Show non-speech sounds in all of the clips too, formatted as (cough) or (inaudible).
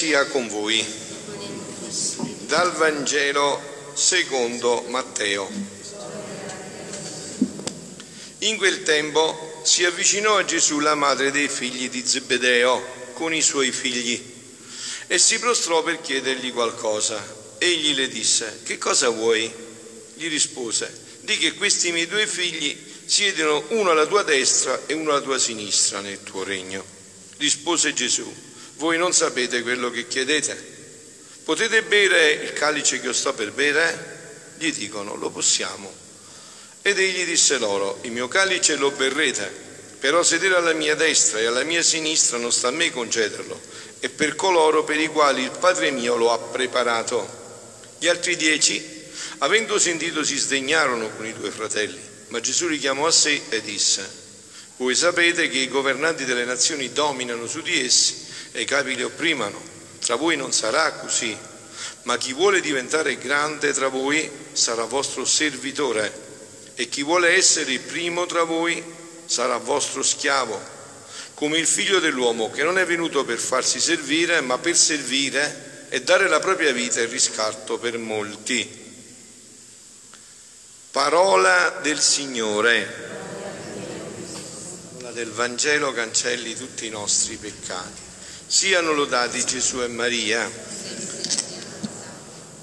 Sia con voi. Dal Vangelo secondo Matteo. In quel tempo si avvicinò a Gesù la madre dei figli di Zebedeo con i suoi figli e si prostrò per chiedergli qualcosa. Egli le disse, che cosa vuoi? Gli rispose, di che questi miei due figli siedano uno alla tua destra e uno alla tua sinistra nel tuo regno. Rispose Gesù, voi non sapete quello che chiedete. Potete bere il calice che io sto per bere? Gli dicono, lo possiamo. Ed egli disse loro, il mio calice lo berrete, però sedere alla mia destra e alla mia sinistra non sta a me concederlo, e per coloro per i quali il Padre mio lo ha preparato. Gli altri dieci, avendo sentito, si sdegnarono con i due fratelli, ma Gesù li chiamò a sé e disse, voi sapete che i governanti delle nazioni dominano su di essi e i capi li opprimano. Tra voi non sarà così, ma chi vuole diventare grande tra voi sarà vostro servitore e chi vuole essere il primo tra voi sarà vostro schiavo, come il figlio dell'uomo che non è venuto per farsi servire, ma per servire e dare la propria vita in riscatto per molti. Parola del Signore. La del Vangelo cancelli tutti i nostri peccati. Siano lodati Gesù e Maria.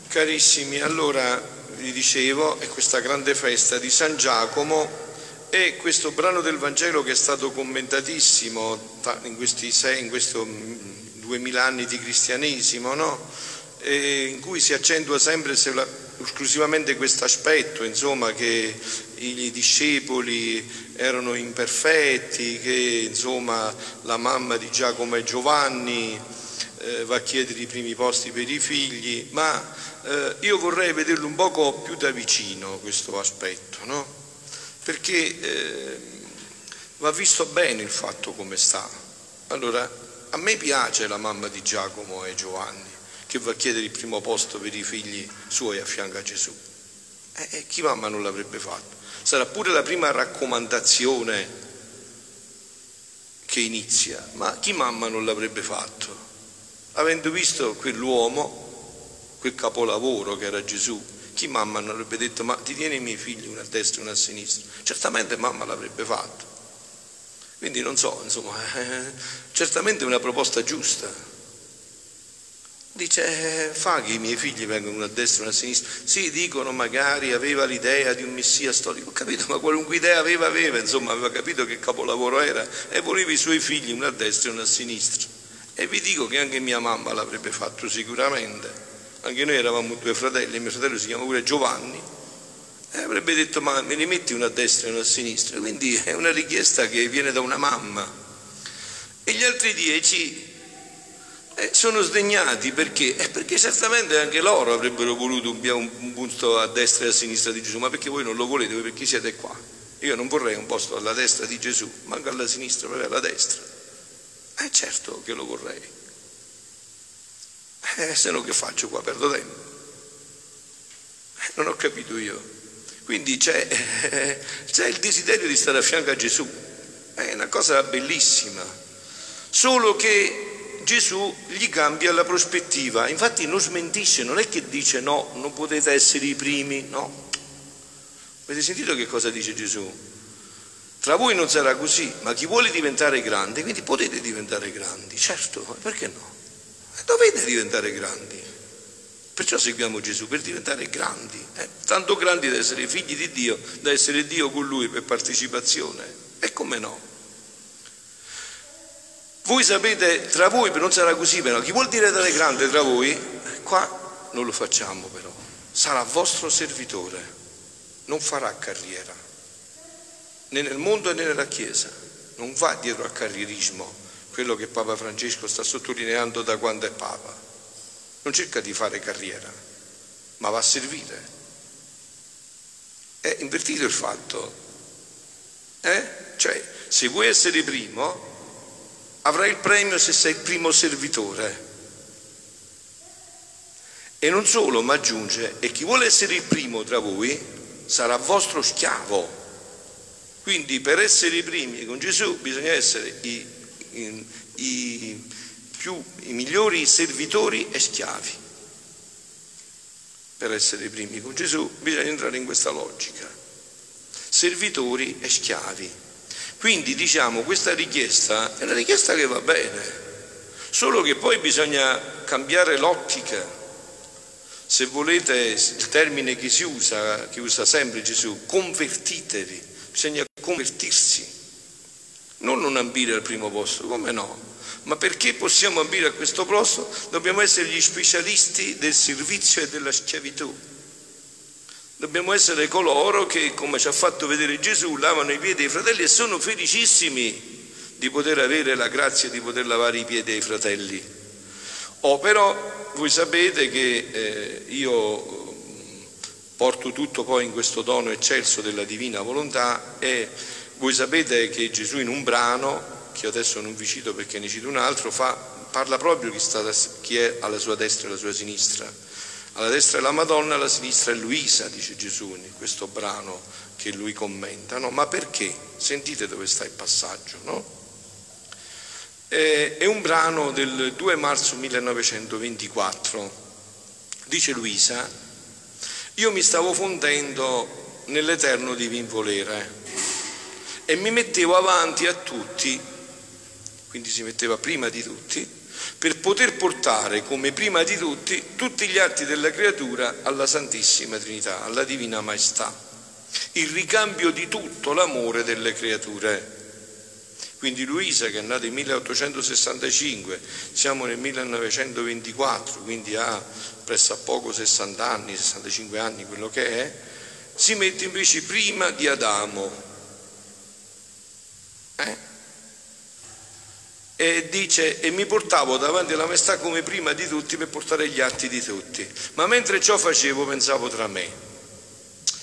Carissimi, allora vi dicevo, è questa grande festa di San Giacomo e questo brano del Vangelo che è stato commentatissimo in questi sei, in questi duemila anni di cristianesimo, no? In cui si accentua sempre esclusivamente questo aspetto, insomma, che i discepoli erano imperfetti, che insomma la mamma di Giacomo e Giovanni eh, va a chiedere i primi posti per i figli, ma eh, io vorrei vederlo un poco più da vicino questo aspetto, no? Perché eh, va visto bene il fatto come sta. Allora, a me piace la mamma di Giacomo e Giovanni che va a chiedere il primo posto per i figli suoi a fianco a Gesù. E, e chi mamma non l'avrebbe fatto? sarà pure la prima raccomandazione che inizia, ma chi mamma non l'avrebbe fatto? Avendo visto quell'uomo, quel capolavoro che era Gesù, chi mamma non avrebbe detto ma ti tieni i miei figli una a destra e una a sinistra? Certamente mamma l'avrebbe fatto. Quindi non so, insomma, eh, (laughs) certamente è una proposta giusta. Dice, fa che i miei figli vengono a destra e a sinistra. Sì, dicono magari aveva l'idea di un messia storico. Ho capito, ma qualunque idea aveva, aveva, insomma, aveva capito che capolavoro era e voleva i suoi figli una a destra e una a sinistra. E vi dico che anche mia mamma l'avrebbe fatto sicuramente. Anche noi eravamo due fratelli, mio fratello si chiama pure Giovanni. E avrebbe detto, ma me li metti una a destra e una a sinistra. Quindi è una richiesta che viene da una mamma. E gli altri dieci eh, sono sdegnati perché? Eh, perché certamente anche loro avrebbero voluto un, un, posto a destra e a sinistra di Gesù, ma perché voi non lo volete, perché siete qua? Io non vorrei un posto alla destra di Gesù, manco alla sinistra, proprio alla destra. Eh certo che lo vorrei. Eh, se no che faccio qua? Perdo tempo. Eh, non ho capito io. Quindi c'è, eh, (laughs) c'è il desiderio di stare a fianco a Gesù. È una cosa bellissima. Solo che Gesù gli cambia la prospettiva, infatti non smentisce, non è che dice no, non potete essere i primi, no. Avete sentito che cosa dice Gesù? Tra voi non sarà così, ma chi vuole diventare grande, quindi potete diventare grandi, certo, perché no? Dovete diventare grandi. Perciò seguiamo Gesù per diventare grandi, eh? tanto grandi da essere figli di Dio, da essere Dio con Lui per partecipazione. E come no? Voi sapete, tra voi non sarà così però, chi vuol diventare grande tra voi, qua non lo facciamo però, sarà vostro servitore, non farà carriera, né nel mondo né nella Chiesa, non va dietro al carrierismo, quello che Papa Francesco sta sottolineando da quando è Papa, non cerca di fare carriera, ma va a servire. È invertito il fatto, eh? Cioè, se vuoi essere primo, avrai il premio se sei il primo servitore. E non solo, ma aggiunge, e chi vuole essere il primo tra voi sarà vostro schiavo. Quindi per essere i primi con Gesù bisogna essere i, i, i più, i migliori servitori e schiavi. Per essere i primi con Gesù bisogna entrare in questa logica. Servitori e schiavi. Quindi diciamo questa richiesta è una richiesta che va bene, solo che poi bisogna cambiare l'ottica. Se volete il termine che si usa, che usa sempre Gesù, convertitevi, bisogna convertirsi, non non ambire al primo posto, come no? Ma perché possiamo ambire a questo posto? Dobbiamo essere gli specialisti del servizio e della schiavitù. Dobbiamo essere coloro che, come ci ha fatto vedere Gesù, lavano i piedi ai fratelli e sono felicissimi di poter avere la grazia di poter lavare i piedi ai fratelli. Oh, però voi sapete che eh, io porto tutto poi in questo dono eccelso della divina volontà e voi sapete che Gesù in un brano che io adesso non vi cito perché ne cito un altro, fa, parla proprio chi, sta, chi è alla sua destra e alla sua sinistra. Alla destra è la Madonna, alla sinistra è Luisa, dice Gesù in questo brano che lui commenta. No? Ma perché? Sentite dove sta il passaggio, no? È un brano del 2 marzo 1924. Dice Luisa, io mi stavo fondendo nell'eterno divin volere e mi mettevo avanti a tutti quindi si metteva prima di tutti, per poter portare come prima di tutti tutti gli atti della creatura alla Santissima Trinità, alla Divina Maestà, il ricambio di tutto l'amore delle creature. Quindi Luisa che è nata nel 1865, siamo nel 1924, quindi ha presso a poco 60 anni, 65 anni quello che è, si mette invece prima di Adamo. Eh? E dice e mi portavo davanti alla maestà come prima di tutti per portare gli atti di tutti, ma mentre ciò facevo pensavo tra me.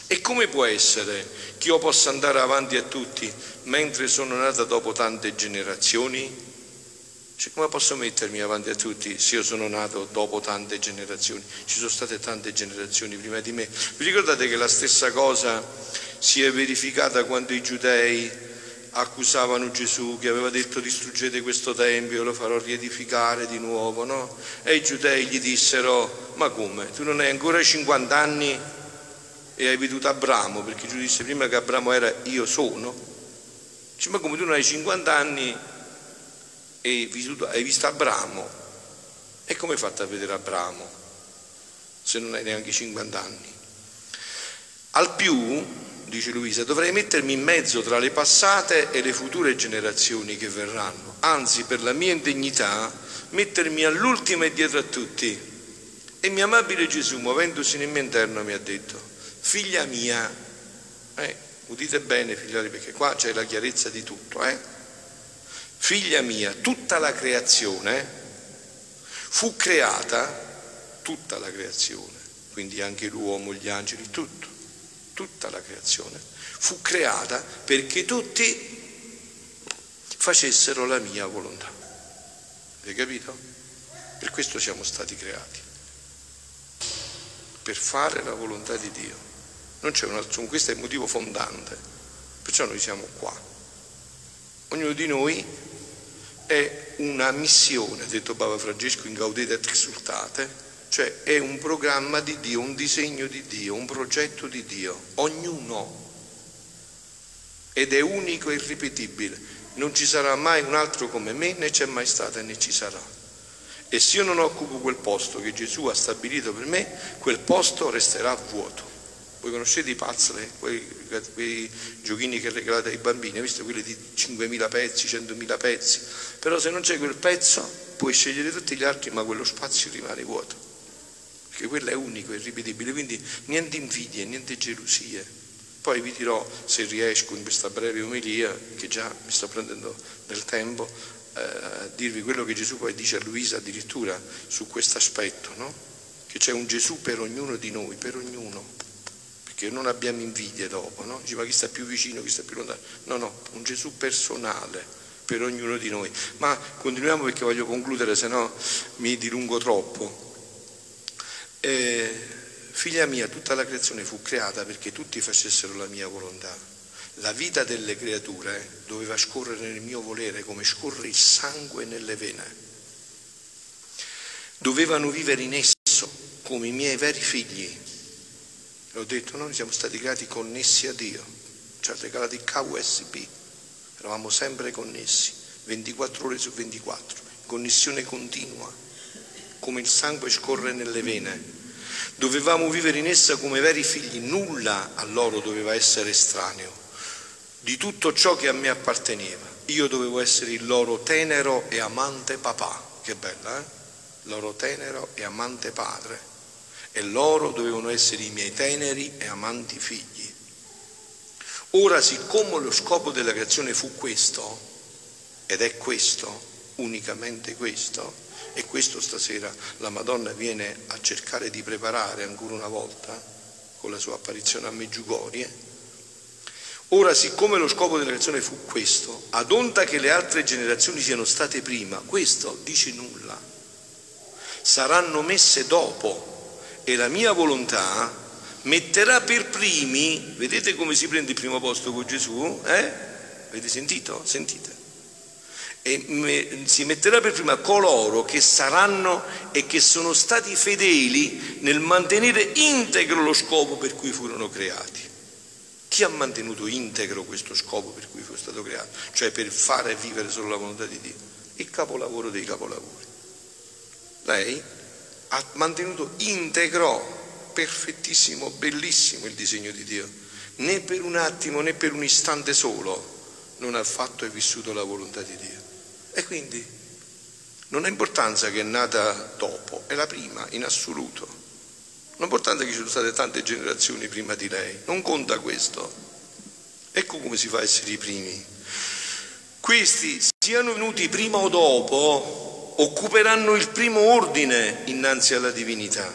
E come può essere che io possa andare avanti a tutti mentre sono nata dopo tante generazioni? Cioè, come posso mettermi avanti a tutti se io sono nato dopo tante generazioni? Ci sono state tante generazioni prima di me. Vi ricordate che la stessa cosa si è verificata quando i giudei accusavano Gesù che aveva detto distruggete questo tempio, lo farò riedificare di nuovo, no? E i giudei gli dissero, ma come? Tu non hai ancora 50 anni e hai veduto Abramo, perché Gesù disse prima che Abramo era io sono. Dice, ma come tu non hai 50 anni e hai visto Abramo? E come hai fatto a vedere Abramo se non hai neanche 50 anni? Al più dice Luisa, dovrei mettermi in mezzo tra le passate e le future generazioni che verranno, anzi per la mia indegnità mettermi all'ultima e dietro a tutti. E mio amabile Gesù, muovendosi nel mio interno, mi ha detto, figlia mia, eh, udite bene figlioli perché qua c'è la chiarezza di tutto, eh? figlia mia, tutta la creazione fu creata, tutta la creazione, quindi anche l'uomo, gli angeli, tutto tutta la creazione, fu creata perché tutti facessero la mia volontà. Avete capito? Per questo siamo stati creati, per fare la volontà di Dio. Non c'è un altro, questo è il motivo fondante, perciò noi siamo qua. Ognuno di noi è una missione, detto Papa Francesco in Gaudete et Exultate, cioè è un programma di Dio, un disegno di Dio, un progetto di Dio, ognuno. Ed è unico e irripetibile. Non ci sarà mai un altro come me, né c'è mai stato né ci sarà. E se io non occupo quel posto che Gesù ha stabilito per me, quel posto resterà vuoto. Voi conoscete i puzzle, quei, quei giochini che regalate ai bambini, visto quelli di 5.000 pezzi, 100.000 pezzi, però se non c'è quel pezzo puoi scegliere tutti gli altri, ma quello spazio rimane vuoto perché quello è unico, è irripetibile, quindi niente invidie, niente gelosie. Poi vi dirò, se riesco in questa breve omelia, che già mi sto prendendo del tempo, eh, a dirvi quello che Gesù poi dice a Luisa addirittura su questo aspetto, no? che c'è un Gesù per ognuno di noi, per ognuno, perché non abbiamo invidia dopo, no? Dice, ma chi sta più vicino, chi sta più lontano? No, no, un Gesù personale per ognuno di noi. Ma continuiamo perché voglio concludere, se no mi dilungo troppo. Eh, figlia mia, tutta la creazione fu creata perché tutti facessero la mia volontà. La vita delle creature doveva scorrere nel mio volere come scorre il sangue nelle vene. dovevano vivere in esso come i miei veri figli. L'ho detto, noi siamo stati creati connessi a Dio, ci ha regalato il KUSB, eravamo sempre connessi, 24 ore su 24, connessione continua, come il sangue scorre nelle vene. Dovevamo vivere in essa come veri figli, nulla a loro doveva essere estraneo. Di tutto ciò che a me apparteneva, io dovevo essere il loro tenero e amante papà. Che bella, eh? Loro tenero e amante padre. E loro dovevano essere i miei teneri e amanti figli. Ora, siccome lo scopo della creazione fu questo, ed è questo, unicamente questo, e questo stasera la Madonna viene a cercare di preparare ancora una volta con la sua apparizione a Meggiugorie. Ora, siccome lo scopo della creazione fu questo, ad onta che le altre generazioni siano state prima, questo dice nulla. Saranno messe dopo e la mia volontà metterà per primi, vedete come si prende il primo posto con Gesù? Eh? Avete sentito? Sentite e si metterà per prima coloro che saranno e che sono stati fedeli nel mantenere integro lo scopo per cui furono creati. Chi ha mantenuto integro questo scopo per cui fu stato creato? Cioè per fare vivere solo la volontà di Dio. Il capolavoro dei capolavori. Lei ha mantenuto integro, perfettissimo, bellissimo il disegno di Dio. Né per un attimo né per un istante solo non ha fatto e vissuto la volontà di Dio. E quindi non ha importanza che è nata dopo, è la prima in assoluto. Non ha che ci sono state tante generazioni prima di lei, non conta questo. Ecco come si fa a essere i primi. Questi, siano venuti prima o dopo, occuperanno il primo ordine innanzi alla divinità.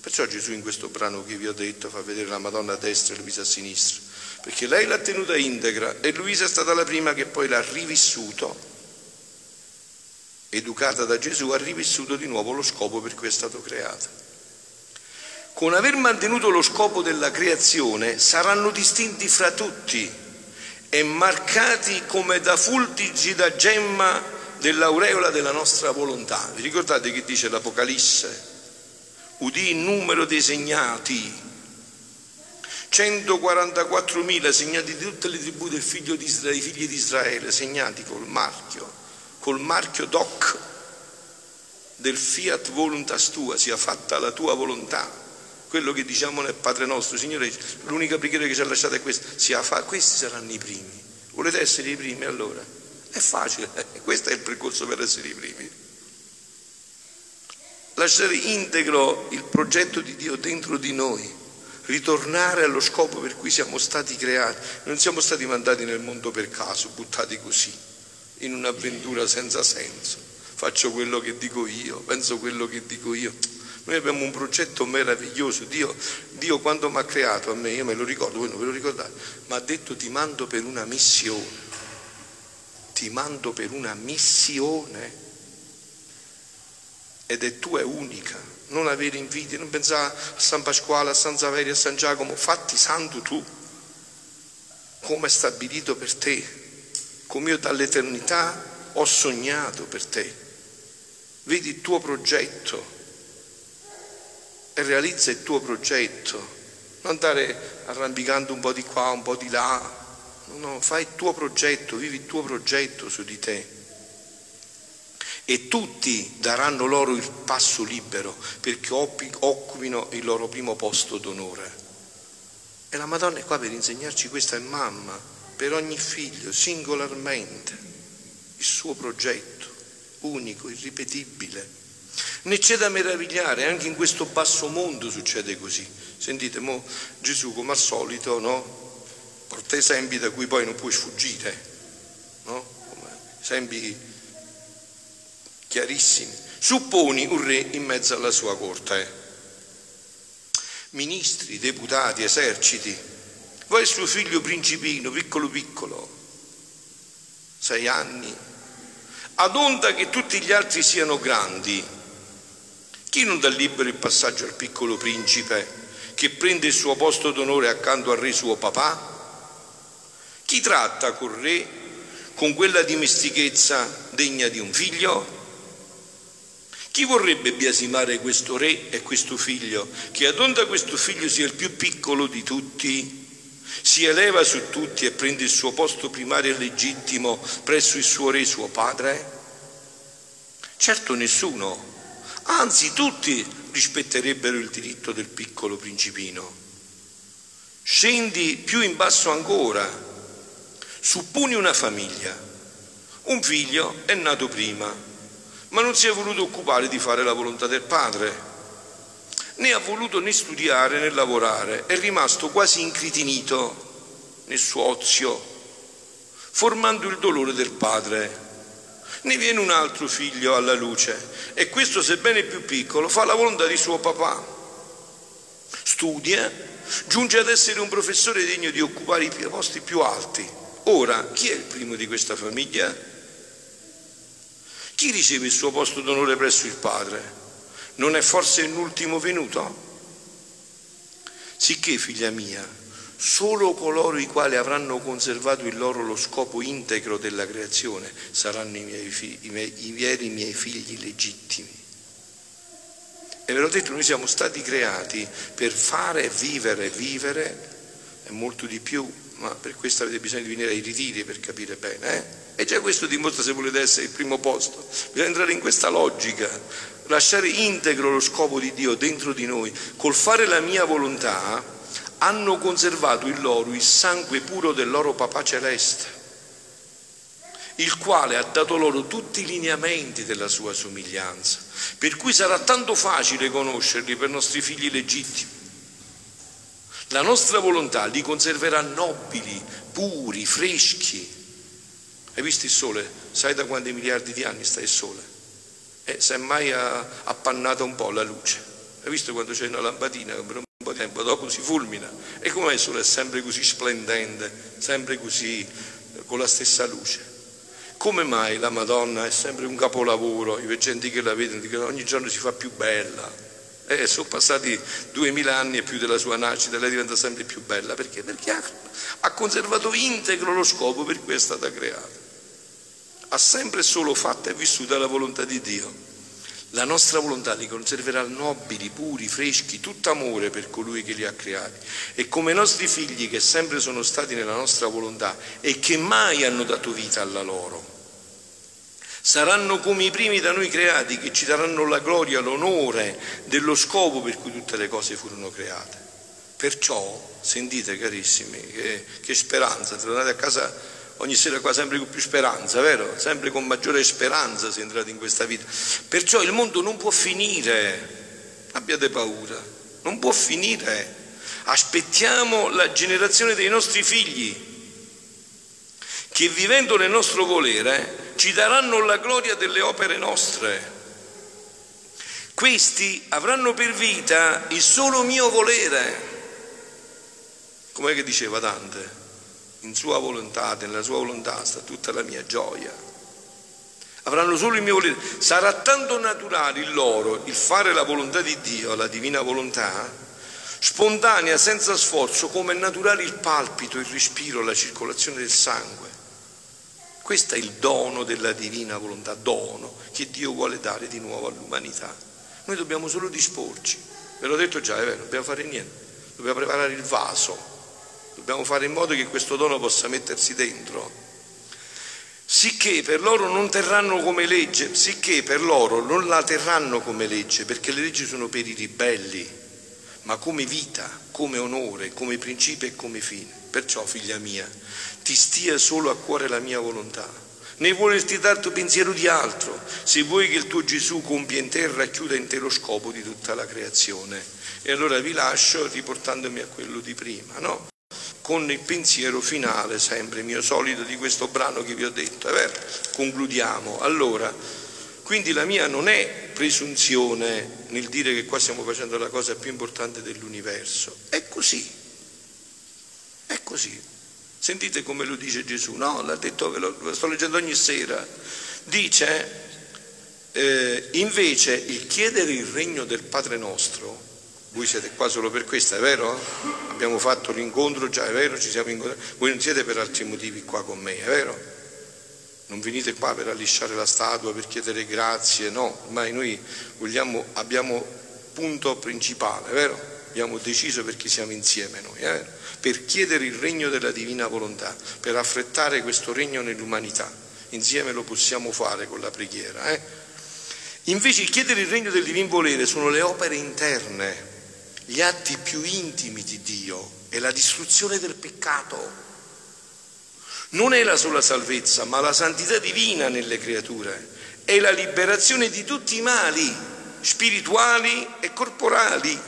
Perciò Gesù in questo brano che vi ho detto fa vedere la Madonna a destra e Luisa a sinistra, perché lei l'ha tenuta integra e Luisa è stata la prima che poi l'ha rivissuto educata da Gesù, ha rivissuto di nuovo lo scopo per cui è stato creata. Con aver mantenuto lo scopo della creazione saranno distinti fra tutti e marcati come da fultigi da gemma dell'aureola della nostra volontà. Vi ricordate che dice l'Apocalisse? Udì il numero dei segnati, 144.000 segnati di tutte le tribù dei figli di Israele, segnati col marchio col marchio DOC del fiat voluntas tua, sia fatta la tua volontà. Quello che diciamo nel Padre nostro, Signore, l'unica preghiera che ci ha lasciato è questa, sia fa- questi saranno i primi. Volete essere i primi allora? È facile, (laughs) questo è il percorso per essere i primi. Lasciare integro il progetto di Dio dentro di noi, ritornare allo scopo per cui siamo stati creati. Non siamo stati mandati nel mondo per caso, buttati così in un'avventura senza senso. Faccio quello che dico io, penso quello che dico io. Noi abbiamo un progetto meraviglioso. Dio, Dio quando mi ha creato a me, io me lo ricordo, voi non ve lo ricordate, mi ha detto ti mando per una missione. Ti mando per una missione. Ed è tua, è unica. Non avere invidia, non pensare a San Pasquale, a San Saverio, a San Giacomo. Fatti santo tu, come è stabilito per te come io dall'eternità ho sognato per te. Vedi il tuo progetto e realizza il tuo progetto. Non andare arrampicando un po' di qua, un po' di là. No, no, fai il tuo progetto, vivi il tuo progetto su di te. E tutti daranno loro il passo libero perché occupino il loro primo posto d'onore. E la Madonna è qua per insegnarci questa è mamma per ogni figlio singolarmente il suo progetto unico, irripetibile. Ne c'è da meravigliare, anche in questo basso mondo succede così. Sentite, mo Gesù come al solito, no? Porta esempi da cui poi non puoi sfuggire, no? Esempi chiarissimi. Supponi un re in mezzo alla sua corte. Ministri, deputati, eserciti, poi suo figlio principino, piccolo piccolo, sei anni, ad onda che tutti gli altri siano grandi. Chi non dà libero il passaggio al piccolo principe che prende il suo posto d'onore accanto al re suo papà? Chi tratta col re con quella dimestichezza degna di un figlio? Chi vorrebbe biasimare questo re e questo figlio, che ad onda questo figlio sia il più piccolo di tutti, si eleva su tutti e prende il suo posto primario e legittimo presso il suo re, suo padre? Certo nessuno, anzi tutti rispetterebbero il diritto del piccolo principino. Scendi più in basso ancora, supponi una famiglia, un figlio è nato prima, ma non si è voluto occupare di fare la volontà del padre, né ha voluto né studiare né lavorare, è rimasto quasi incritinito nel suo ozio, formando il dolore del padre. Ne viene un altro figlio alla luce e questo, sebbene più piccolo, fa la volontà di suo papà. Studia, giunge ad essere un professore degno di occupare i posti più alti. Ora, chi è il primo di questa famiglia? Chi riceve il suo posto d'onore presso il Padre? Non è forse l'ultimo venuto? Sicché, figlia mia, solo coloro i quali avranno conservato in loro lo scopo integro della creazione saranno i, miei figli, i, miei, i veri miei figli legittimi. E ve l'ho detto, noi siamo stati creati per fare, vivere, vivere, e molto di più, ma per questo avete bisogno di venire ai ritiri per capire bene, eh? E già questo dimostra se volete essere il primo posto. Bisogna entrare in questa logica, lasciare integro lo scopo di Dio dentro di noi. Col fare la mia volontà hanno conservato in loro il sangue puro del loro papà celeste, il quale ha dato loro tutti i lineamenti della sua somiglianza, per cui sarà tanto facile conoscerli per nostri figli legittimi. La nostra volontà li conserverà nobili, puri, freschi, hai visto il sole? Sai da quanti miliardi di anni sta il sole? E semmai ha appannato un po' la luce. Hai visto quando c'è una lampadina che per un po' di tempo dopo si fulmina? E come il sole è sempre così splendente, sempre così con la stessa luce? Come mai la Madonna è sempre un capolavoro? I veggenti che la vedono dicono ogni giorno si fa più bella. E sono passati duemila anni e più della sua nascita, lei diventa sempre più bella. Perché? Perché ha conservato integro lo scopo per cui è stata creata ha sempre solo fatto e vissuto la volontà di Dio. La nostra volontà li conserverà nobili, puri, freschi, tutto amore per colui che li ha creati. E come i nostri figli che sempre sono stati nella nostra volontà e che mai hanno dato vita alla loro. Saranno come i primi da noi creati che ci daranno la gloria, l'onore dello scopo per cui tutte le cose furono create. Perciò, sentite carissimi, che, che speranza, tornate a casa ogni sera qua sempre con più speranza, vero? Sempre con maggiore speranza si è entrati in questa vita. Perciò il mondo non può finire, abbiate paura, non può finire. Aspettiamo la generazione dei nostri figli che vivendo nel nostro volere ci daranno la gloria delle opere nostre. Questi avranno per vita il solo mio volere. Com'è che diceva Dante? In sua volontà, nella sua volontà sta tutta la mia gioia. Avranno solo il mio volere. Sarà tanto naturale in loro il fare la volontà di Dio, la divina volontà, spontanea, senza sforzo, come è naturale il palpito, il respiro, la circolazione del sangue. Questo è il dono della divina volontà, dono che Dio vuole dare di nuovo all'umanità. Noi dobbiamo solo disporci. Ve l'ho detto già, è vero, non dobbiamo fare niente. Dobbiamo preparare il vaso, Dobbiamo fare in modo che questo dono possa mettersi dentro. Sicché per loro non terranno come legge, sicché per loro non la terranno come legge, perché le leggi sono per i ribelli, ma come vita, come onore, come principio e come fine. Perciò, figlia mia, ti stia solo a cuore la mia volontà, né volerti dar tuo pensiero di altro, se vuoi che il tuo Gesù compia in terra e chiuda intero scopo di tutta la creazione. E allora vi lascio riportandomi a quello di prima, no? Con il pensiero finale, sempre mio solito, di questo brano che vi ho detto. È vero? Concludiamo. Allora, quindi la mia non è presunzione nel dire che qua stiamo facendo la cosa più importante dell'universo. È così. È così. Sentite come lo dice Gesù. No, l'ha detto, ve lo sto leggendo ogni sera. Dice, eh, invece, il chiedere il regno del Padre nostro voi siete qua solo per questo, è vero? Abbiamo fatto l'incontro già, è vero? Ci siamo incontrati. Voi non siete per altri motivi qua con me, è vero? non venite qua per allisciare la statua, per chiedere grazie, no, ormai noi vogliamo, abbiamo punto principale, vero? Abbiamo deciso perché siamo insieme noi, eh? per chiedere il regno della divina volontà, per affrettare questo regno nell'umanità. Insieme lo possiamo fare con la preghiera. Eh? Invece chiedere il regno del divin volere sono le opere interne, gli atti più intimi di Dio, è la distruzione del peccato. Non è la sola salvezza, ma la santità divina nelle creature, è la liberazione di tutti i mali spirituali e corporali,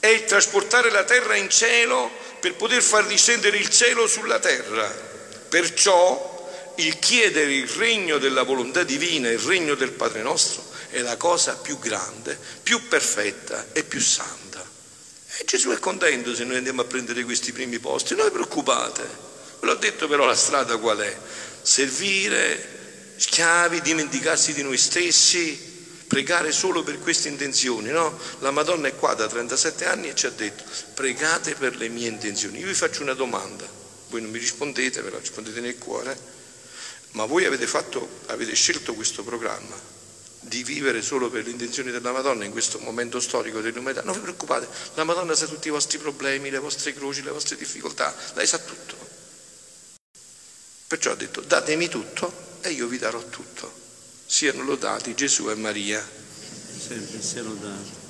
è il trasportare la terra in cielo per poter far discendere il cielo sulla terra. Perciò il chiedere il regno della volontà divina, il regno del Padre nostro, è la cosa più grande, più perfetta e più santa. E Gesù è contento se noi andiamo a prendere questi primi posti, non vi preoccupate. Ve l'ho detto però la strada qual è? Servire, schiavi, dimenticarsi di noi stessi, pregare solo per queste intenzioni, no? La Madonna è qua da 37 anni e ci ha detto pregate per le mie intenzioni. Io vi faccio una domanda, voi non mi rispondete, però rispondete nel cuore, ma voi avete, fatto, avete scelto questo programma di vivere solo per le intenzioni della Madonna in questo momento storico dell'umanità. Non vi preoccupate, la Madonna sa tutti i vostri problemi, le vostre croci, le vostre difficoltà, lei sa tutto. Perciò ha detto datemi tutto e io vi darò tutto. Siano lodati Gesù e Maria. Sempre siano lodati.